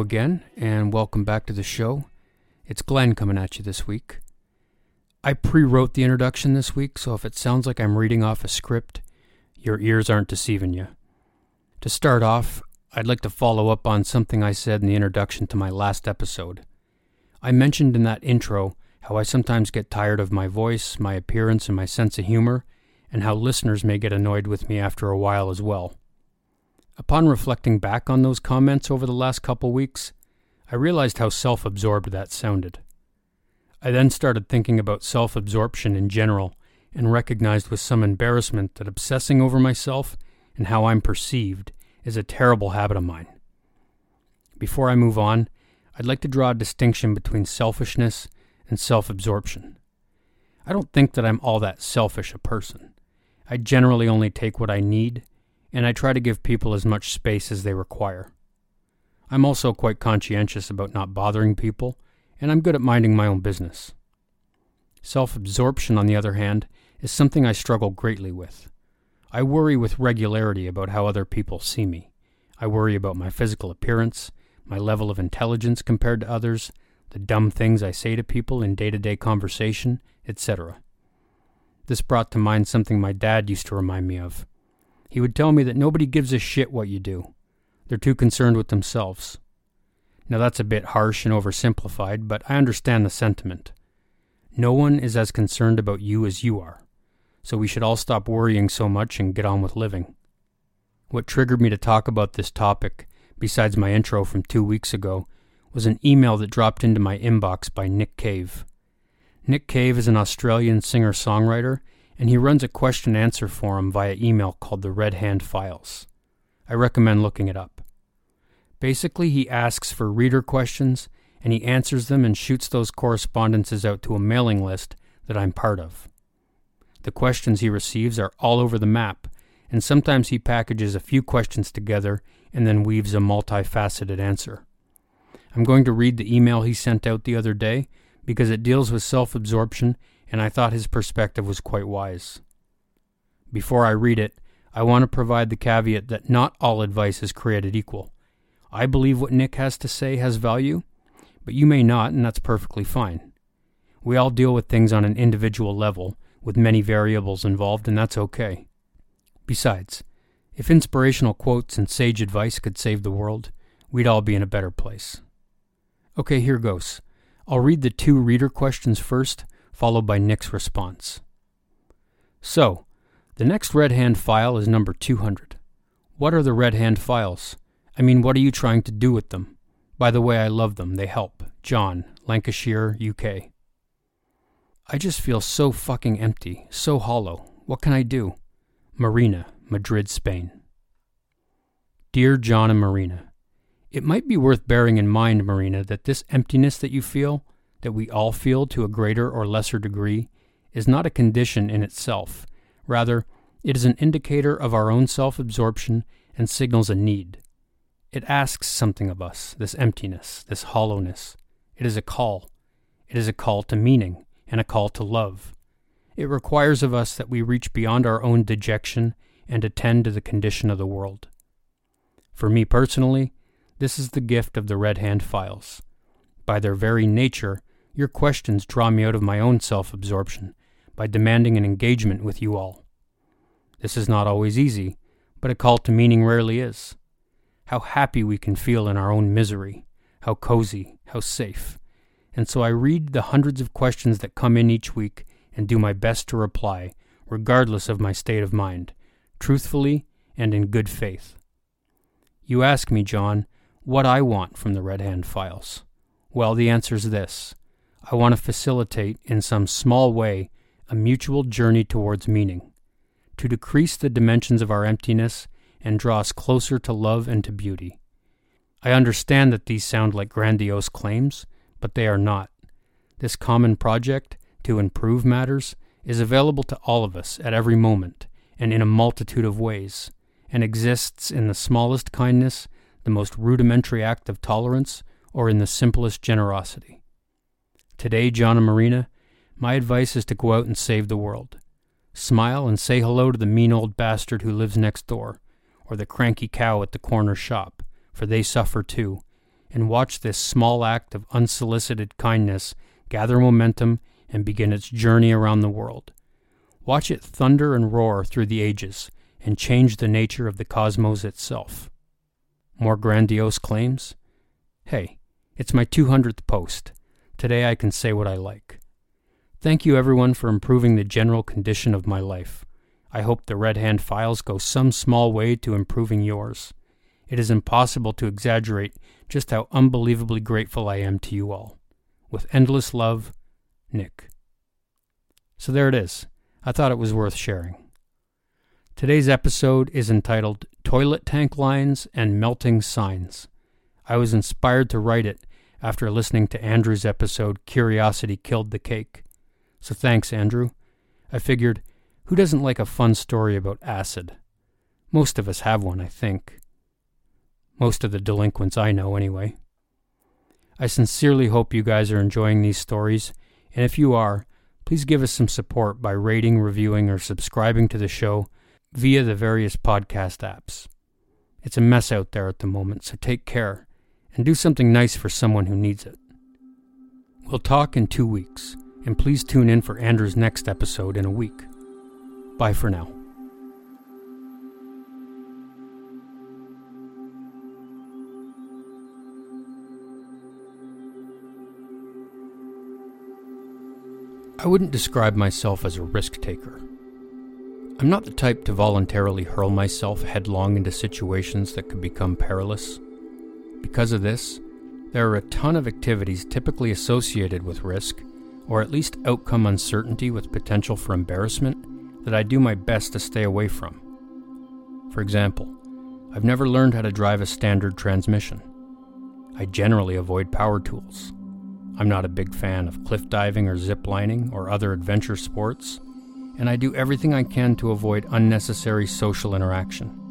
Again, and welcome back to the show. It's Glenn coming at you this week. I pre wrote the introduction this week, so if it sounds like I'm reading off a script, your ears aren't deceiving you. To start off, I'd like to follow up on something I said in the introduction to my last episode. I mentioned in that intro how I sometimes get tired of my voice, my appearance, and my sense of humor, and how listeners may get annoyed with me after a while as well. Upon reflecting back on those comments over the last couple weeks, I realized how self absorbed that sounded. I then started thinking about self absorption in general and recognized with some embarrassment that obsessing over myself and how I'm perceived is a terrible habit of mine. Before I move on, I'd like to draw a distinction between selfishness and self absorption. I don't think that I'm all that selfish a person. I generally only take what I need and I try to give people as much space as they require. I'm also quite conscientious about not bothering people, and I'm good at minding my own business. Self absorption, on the other hand, is something I struggle greatly with. I worry with regularity about how other people see me. I worry about my physical appearance, my level of intelligence compared to others, the dumb things I say to people in day to day conversation, etc. This brought to mind something my dad used to remind me of. He would tell me that nobody gives a shit what you do. They're too concerned with themselves. Now that's a bit harsh and oversimplified, but I understand the sentiment. No one is as concerned about you as you are, so we should all stop worrying so much and get on with living. What triggered me to talk about this topic, besides my intro from two weeks ago, was an email that dropped into my inbox by Nick Cave. Nick Cave is an Australian singer songwriter and he runs a question answer forum via email called the Red Hand Files. I recommend looking it up. Basically, he asks for reader questions and he answers them and shoots those correspondences out to a mailing list that I'm part of. The questions he receives are all over the map, and sometimes he packages a few questions together and then weaves a multifaceted answer. I'm going to read the email he sent out the other day because it deals with self absorption and I thought his perspective was quite wise. Before I read it, I want to provide the caveat that not all advice is created equal. I believe what Nick has to say has value, but you may not, and that's perfectly fine. We all deal with things on an individual level, with many variables involved, and that's okay. Besides, if inspirational quotes and sage advice could save the world, we'd all be in a better place. Okay, here goes. I'll read the two reader questions first, followed by Nick's response. So, the next Red Hand file is number 200. What are the Red Hand files? I mean, what are you trying to do with them? By the way, I love them. They help. John, Lancashire, UK. I just feel so fucking empty, so hollow. What can I do? Marina, Madrid, Spain. Dear John and Marina, it might be worth bearing in mind, Marina, that this emptiness that you feel that we all feel to a greater or lesser degree is not a condition in itself. Rather, it is an indicator of our own self absorption and signals a need. It asks something of us, this emptiness, this hollowness. It is a call. It is a call to meaning and a call to love. It requires of us that we reach beyond our own dejection and attend to the condition of the world. For me personally, this is the gift of the Red Hand Files. By their very nature, your questions draw me out of my own self absorption by demanding an engagement with you all. This is not always easy, but a call to meaning rarely is. How happy we can feel in our own misery, how cozy, how safe. And so I read the hundreds of questions that come in each week and do my best to reply, regardless of my state of mind, truthfully and in good faith. You ask me, John, what I want from the Red Hand Files. Well, the answer is this I want to facilitate, in some small way, a mutual journey towards meaning, to decrease the dimensions of our emptiness and draw us closer to love and to beauty. I understand that these sound like grandiose claims, but they are not. This common project, to improve matters, is available to all of us at every moment and in a multitude of ways, and exists in the smallest kindness, the most rudimentary act of tolerance, or in the simplest generosity. Today, John and Marina, my advice is to go out and save the world. Smile and say hello to the mean old bastard who lives next door, or the cranky cow at the corner shop, for they suffer too, and watch this small act of unsolicited kindness gather momentum and begin its journey around the world. Watch it thunder and roar through the ages and change the nature of the cosmos itself. More grandiose claims? Hey, it's my 200th post. Today I can say what I like. Thank you everyone for improving the general condition of my life. I hope the Red Hand files go some small way to improving yours. It is impossible to exaggerate just how unbelievably grateful I am to you all. With endless love, Nick. So there it is. I thought it was worth sharing. Today's episode is entitled Toilet Tank Lines and Melting Signs. I was inspired to write it after listening to Andrew's episode Curiosity Killed the Cake. So thanks, Andrew. I figured, who doesn't like a fun story about acid? Most of us have one, I think. Most of the delinquents I know, anyway. I sincerely hope you guys are enjoying these stories, and if you are, please give us some support by rating, reviewing, or subscribing to the show via the various podcast apps. It's a mess out there at the moment, so take care and do something nice for someone who needs it. We'll talk in two weeks and please tune in for Andrew's next episode in a week. Bye for now. I wouldn't describe myself as a risk taker. I'm not the type to voluntarily hurl myself headlong into situations that could become perilous. Because of this, there are a ton of activities typically associated with risk or at least outcome uncertainty with potential for embarrassment, that I do my best to stay away from. For example, I've never learned how to drive a standard transmission. I generally avoid power tools. I'm not a big fan of cliff diving or zip lining or other adventure sports, and I do everything I can to avoid unnecessary social interaction.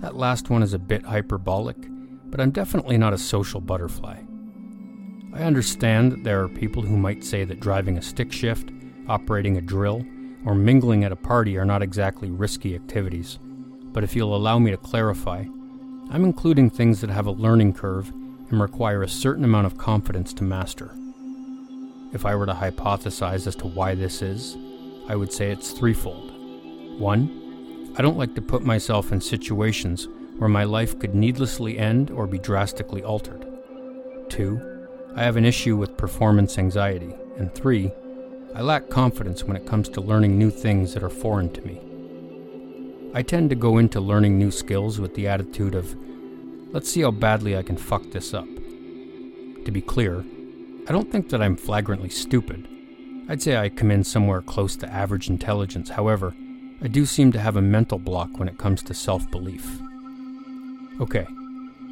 That last one is a bit hyperbolic, but I'm definitely not a social butterfly. I understand that there are people who might say that driving a stick shift, operating a drill, or mingling at a party are not exactly risky activities, but if you'll allow me to clarify, I'm including things that have a learning curve and require a certain amount of confidence to master. If I were to hypothesize as to why this is, I would say it's threefold. One, I don't like to put myself in situations where my life could needlessly end or be drastically altered. Two, I have an issue with performance anxiety. And three, I lack confidence when it comes to learning new things that are foreign to me. I tend to go into learning new skills with the attitude of, let's see how badly I can fuck this up. To be clear, I don't think that I'm flagrantly stupid. I'd say I come in somewhere close to average intelligence, however, I do seem to have a mental block when it comes to self belief. Okay,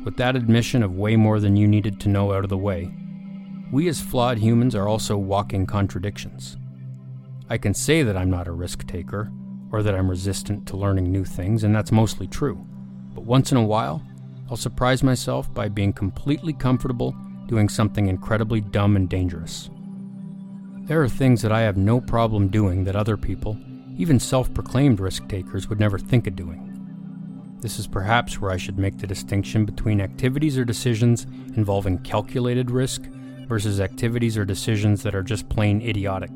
with that admission of way more than you needed to know out of the way, we as flawed humans are also walking contradictions. I can say that I'm not a risk taker, or that I'm resistant to learning new things, and that's mostly true. But once in a while, I'll surprise myself by being completely comfortable doing something incredibly dumb and dangerous. There are things that I have no problem doing that other people, even self proclaimed risk takers, would never think of doing. This is perhaps where I should make the distinction between activities or decisions involving calculated risk versus activities or decisions that are just plain idiotic.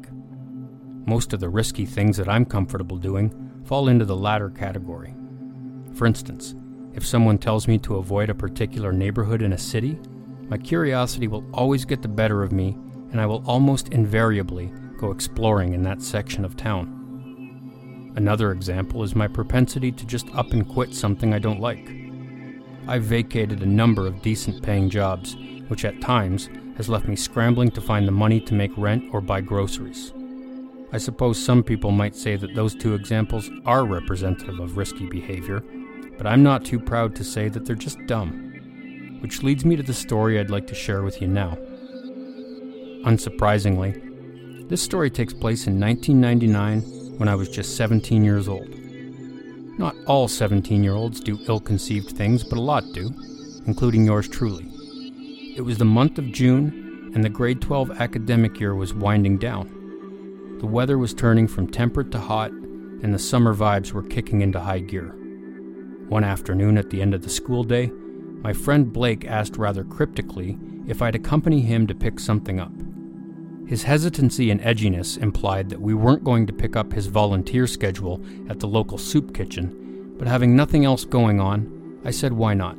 Most of the risky things that I'm comfortable doing fall into the latter category. For instance, if someone tells me to avoid a particular neighborhood in a city, my curiosity will always get the better of me, and I will almost invariably go exploring in that section of town. Another example is my propensity to just up and quit something I don't like. I've vacated a number of decent paying jobs, which at times has left me scrambling to find the money to make rent or buy groceries. I suppose some people might say that those two examples are representative of risky behavior, but I'm not too proud to say that they're just dumb. Which leads me to the story I'd like to share with you now. Unsurprisingly, this story takes place in 1999 when I was just 17 years old. Not all 17 year olds do ill conceived things, but a lot do, including yours truly. It was the month of June, and the grade 12 academic year was winding down. The weather was turning from temperate to hot, and the summer vibes were kicking into high gear. One afternoon at the end of the school day, my friend Blake asked rather cryptically if I'd accompany him to pick something up. His hesitancy and edginess implied that we weren't going to pick up his volunteer schedule at the local soup kitchen, but having nothing else going on, I said why not.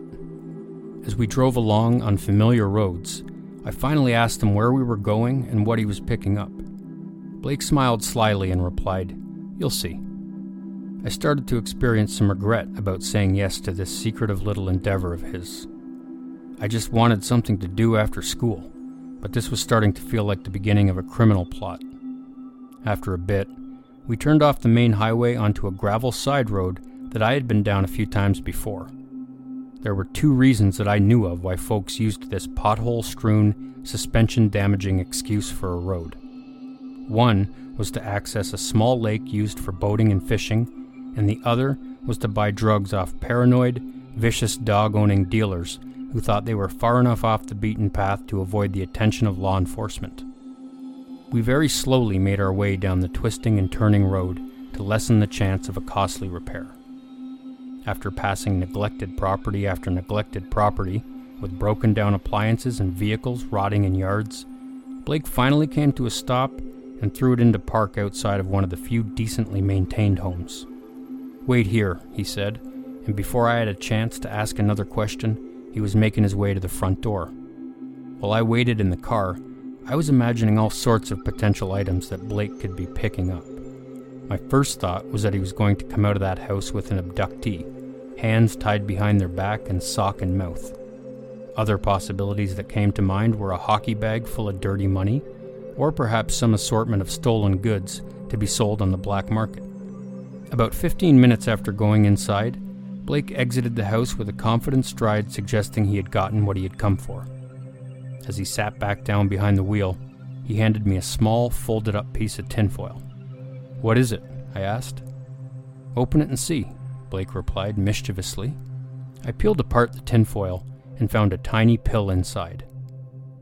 As we drove along on familiar roads, I finally asked him where we were going and what he was picking up. Blake smiled slyly and replied, You'll see. I started to experience some regret about saying yes to this secretive little endeavor of his. I just wanted something to do after school, but this was starting to feel like the beginning of a criminal plot. After a bit, we turned off the main highway onto a gravel side road that I had been down a few times before. There were two reasons that I knew of why folks used this pothole strewn, suspension damaging excuse for a road. One was to access a small lake used for boating and fishing and the other was to buy drugs off paranoid, vicious dog owning dealers who thought they were far enough off the beaten path to avoid the attention of law enforcement. We very slowly made our way down the twisting and turning road to lessen the chance of a costly repair. After passing neglected property after neglected property, with broken down appliances and vehicles rotting in yards, Blake finally came to a stop and threw it into park outside of one of the few decently maintained homes. Wait here, he said, and before I had a chance to ask another question, he was making his way to the front door. While I waited in the car, I was imagining all sorts of potential items that Blake could be picking up. My first thought was that he was going to come out of that house with an abductee, hands tied behind their back and sock in mouth. Other possibilities that came to mind were a hockey bag full of dirty money, or perhaps some assortment of stolen goods to be sold on the black market. About 15 minutes after going inside, Blake exited the house with a confident stride suggesting he had gotten what he had come for. As he sat back down behind the wheel, he handed me a small, folded up piece of tinfoil. What is it? I asked. Open it and see, Blake replied mischievously. I peeled apart the tinfoil and found a tiny pill inside.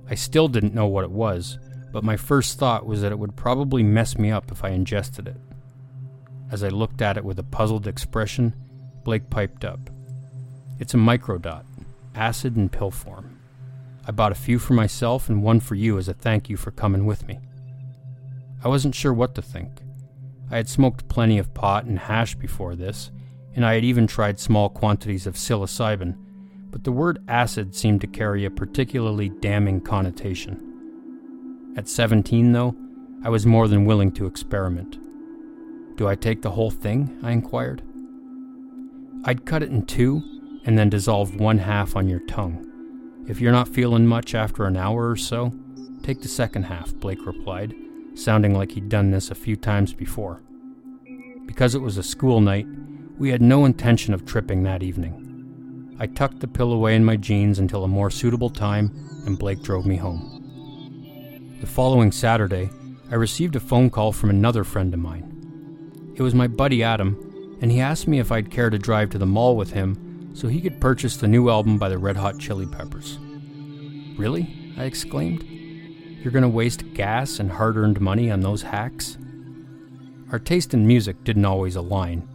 I still didn't know what it was, but my first thought was that it would probably mess me up if I ingested it. As I looked at it with a puzzled expression, Blake piped up. It's a microdot, acid in pill form. I bought a few for myself and one for you as a thank you for coming with me. I wasn't sure what to think. I had smoked plenty of pot and hash before this, and I had even tried small quantities of psilocybin, but the word acid seemed to carry a particularly damning connotation. At 17, though, I was more than willing to experiment. Do I take the whole thing? I inquired. I'd cut it in two and then dissolve one half on your tongue. If you're not feeling much after an hour or so, take the second half, Blake replied, sounding like he'd done this a few times before. Because it was a school night, we had no intention of tripping that evening. I tucked the pill away in my jeans until a more suitable time, and Blake drove me home. The following Saturday, I received a phone call from another friend of mine. It was my buddy Adam, and he asked me if I'd care to drive to the mall with him so he could purchase the new album by the Red Hot Chili Peppers. Really? I exclaimed. You're going to waste gas and hard earned money on those hacks? Our taste in music didn't always align,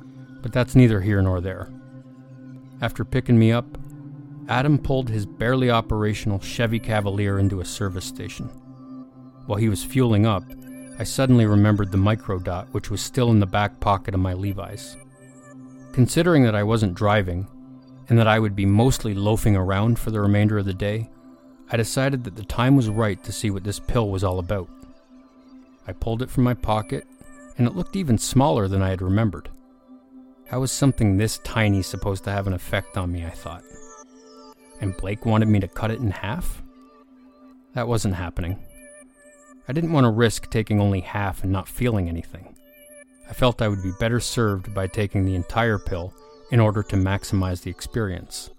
but that's neither here nor there. After picking me up, Adam pulled his barely operational Chevy Cavalier into a service station. While he was fueling up, I suddenly remembered the microdot, which was still in the back pocket of my Levi's. Considering that I wasn't driving, and that I would be mostly loafing around for the remainder of the day, I decided that the time was right to see what this pill was all about. I pulled it from my pocket, and it looked even smaller than I had remembered. How was something this tiny supposed to have an effect on me, I thought. And Blake wanted me to cut it in half? That wasn't happening. I didn't want to risk taking only half and not feeling anything. I felt I would be better served by taking the entire pill in order to maximize the experience.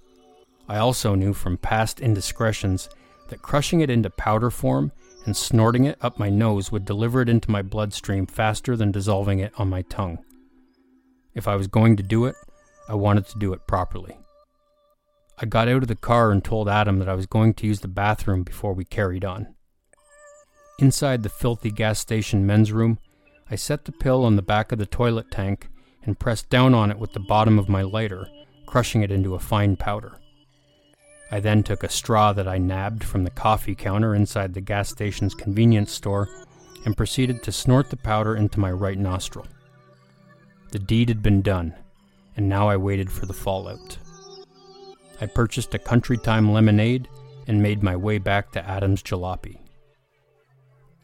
I also knew from past indiscretions that crushing it into powder form and snorting it up my nose would deliver it into my bloodstream faster than dissolving it on my tongue. If I was going to do it, I wanted to do it properly. I got out of the car and told Adam that I was going to use the bathroom before we carried on. Inside the filthy gas station men's room, I set the pill on the back of the toilet tank and pressed down on it with the bottom of my lighter, crushing it into a fine powder. I then took a straw that I nabbed from the coffee counter inside the gas station's convenience store and proceeded to snort the powder into my right nostril. The deed had been done, and now I waited for the fallout. I purchased a Country Time lemonade and made my way back to Adam's Jalopy.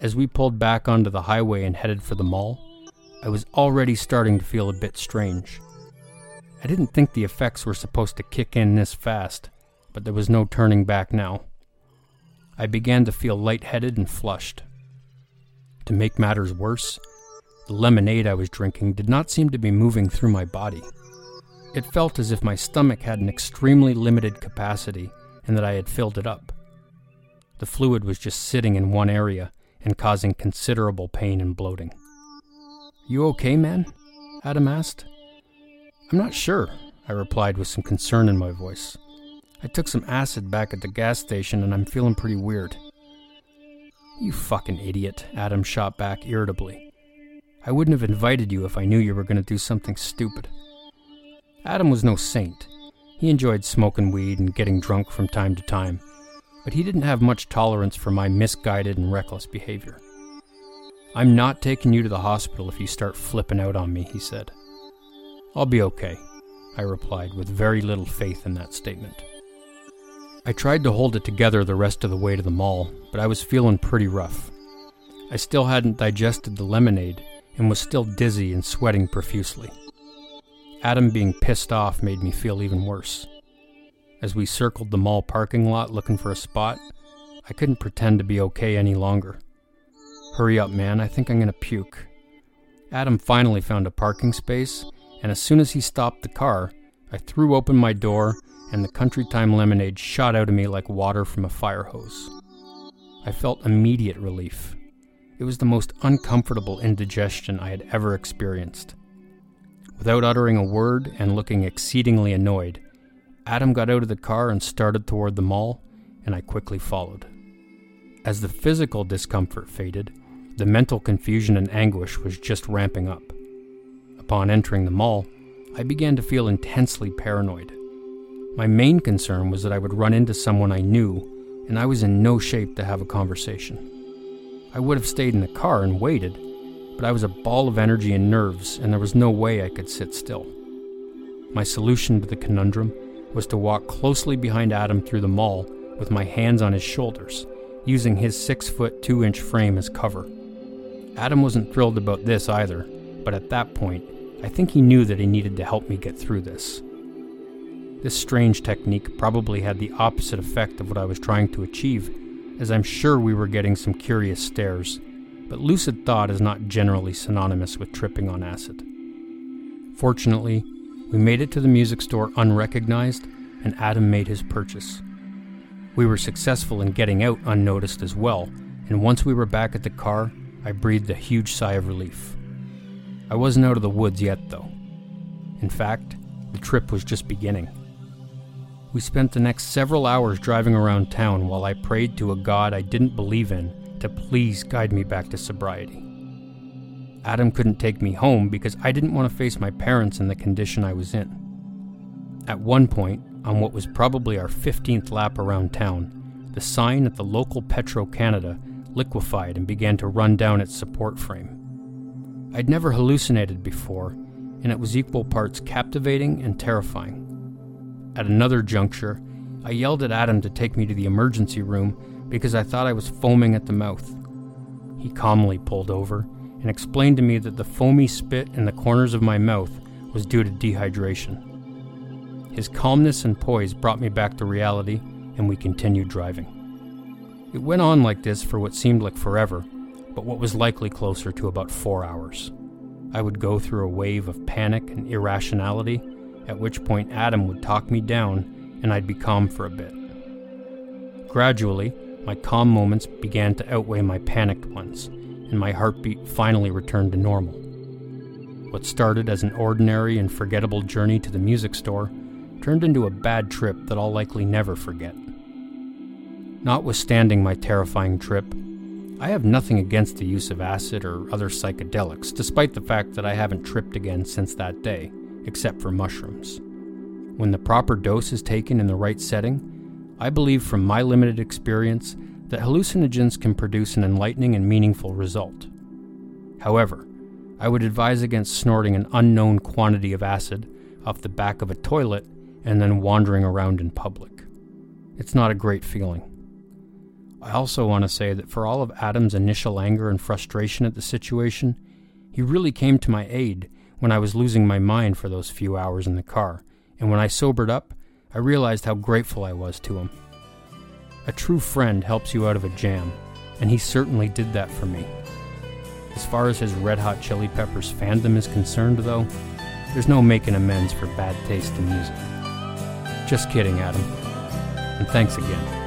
As we pulled back onto the highway and headed for the mall, I was already starting to feel a bit strange. I didn't think the effects were supposed to kick in this fast, but there was no turning back now. I began to feel lightheaded and flushed. To make matters worse, the lemonade I was drinking did not seem to be moving through my body. It felt as if my stomach had an extremely limited capacity and that I had filled it up. The fluid was just sitting in one area and causing considerable pain and bloating. You okay, man? Adam asked. I'm not sure, I replied with some concern in my voice. I took some acid back at the gas station and I'm feeling pretty weird. You fucking idiot, Adam shot back irritably. I wouldn't have invited you if I knew you were going to do something stupid. Adam was no saint. He enjoyed smoking weed and getting drunk from time to time, but he didn't have much tolerance for my misguided and reckless behavior. I'm not taking you to the hospital if you start flipping out on me, he said. I'll be okay, I replied with very little faith in that statement. I tried to hold it together the rest of the way to the mall, but I was feeling pretty rough. I still hadn't digested the lemonade and was still dizzy and sweating profusely. Adam being pissed off made me feel even worse. As we circled the mall parking lot looking for a spot, I couldn't pretend to be okay any longer. Hurry up, man, I think I'm gonna puke. Adam finally found a parking space, and as soon as he stopped the car, I threw open my door and the Country Time lemonade shot out of me like water from a fire hose. I felt immediate relief. It was the most uncomfortable indigestion I had ever experienced. Without uttering a word and looking exceedingly annoyed, Adam got out of the car and started toward the mall, and I quickly followed. As the physical discomfort faded, the mental confusion and anguish was just ramping up. Upon entering the mall, I began to feel intensely paranoid. My main concern was that I would run into someone I knew, and I was in no shape to have a conversation. I would have stayed in the car and waited, but I was a ball of energy and nerves, and there was no way I could sit still. My solution to the conundrum was to walk closely behind Adam through the mall with my hands on his shoulders, using his 6 foot 2 inch frame as cover. Adam wasn't thrilled about this either, but at that point, I think he knew that he needed to help me get through this. This strange technique probably had the opposite effect of what I was trying to achieve, as I'm sure we were getting some curious stares, but lucid thought is not generally synonymous with tripping on acid. Fortunately, we made it to the music store unrecognized, and Adam made his purchase. We were successful in getting out unnoticed as well, and once we were back at the car, I breathed a huge sigh of relief. I wasn't out of the woods yet, though. In fact, the trip was just beginning. We spent the next several hours driving around town while I prayed to a God I didn't believe in to please guide me back to sobriety. Adam couldn't take me home because I didn't want to face my parents in the condition I was in. At one point, on what was probably our 15th lap around town, the sign at the local Petro Canada liquefied and began to run down its support frame. I'd never hallucinated before, and it was equal parts captivating and terrifying. At another juncture, I yelled at Adam to take me to the emergency room because I thought I was foaming at the mouth. He calmly pulled over and explained to me that the foamy spit in the corners of my mouth was due to dehydration. His calmness and poise brought me back to reality, and we continued driving. It went on like this for what seemed like forever, but what was likely closer to about four hours. I would go through a wave of panic and irrationality at which point Adam would talk me down and I'd be calm for a bit. Gradually, my calm moments began to outweigh my panicked ones, and my heartbeat finally returned to normal. What started as an ordinary and forgettable journey to the music store turned into a bad trip that I'll likely never forget. Notwithstanding my terrifying trip, I have nothing against the use of acid or other psychedelics, despite the fact that I haven't tripped again since that day except for mushrooms. When the proper dose is taken in the right setting, I believe from my limited experience that hallucinogens can produce an enlightening and meaningful result. However, I would advise against snorting an unknown quantity of acid off the back of a toilet and then wandering around in public. It's not a great feeling. I also want to say that for all of Adam's initial anger and frustration at the situation, he really came to my aid when I was losing my mind for those few hours in the car, and when I sobered up, I realized how grateful I was to him. A true friend helps you out of a jam, and he certainly did that for me. As far as his Red Hot Chili Peppers fandom is concerned, though, there's no making amends for bad taste in music. Just kidding, Adam. And thanks again.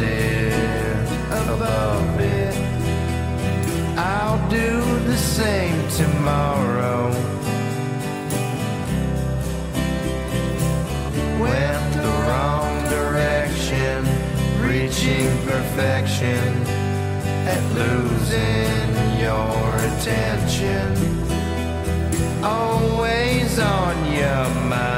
dead above it. I'll do the same tomorrow. Went the wrong direction, reaching perfection at losing your attention. Always on your mind.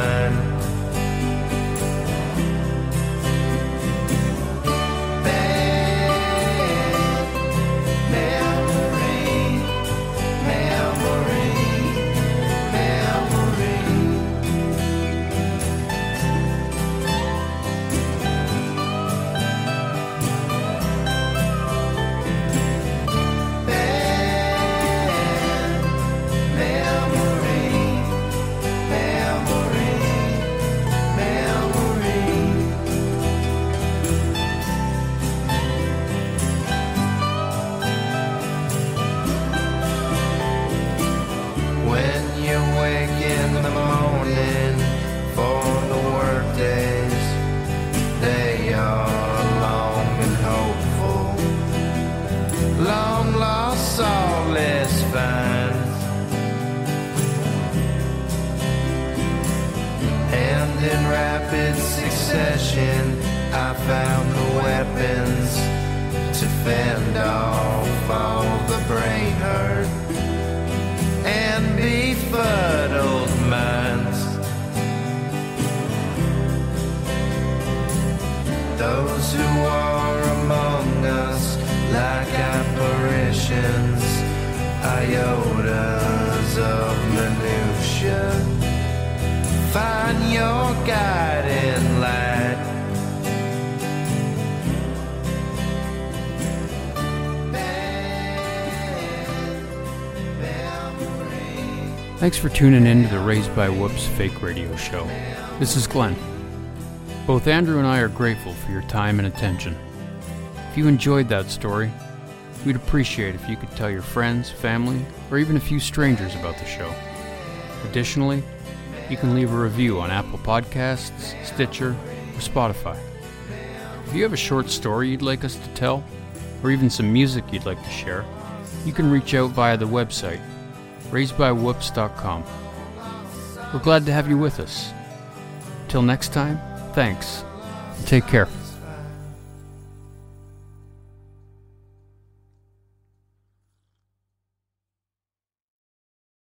long lost soul is found. And in rapid succession, I found the weapons to fend off all the brain hurt and befuddled minds. Those who are Thanks for tuning in to the Raised by Whoops fake radio show. This is Glenn. Both Andrew and I are grateful for your time and attention. If you enjoyed that story, we'd appreciate if you could tell your friends, family, or even a few strangers about the show. Additionally, you can leave a review on Apple Podcasts, Stitcher, or Spotify. If you have a short story you'd like us to tell, or even some music you'd like to share, you can reach out via the website raisedbywhoops.com. We're glad to have you with us. Till next time, thanks, take care.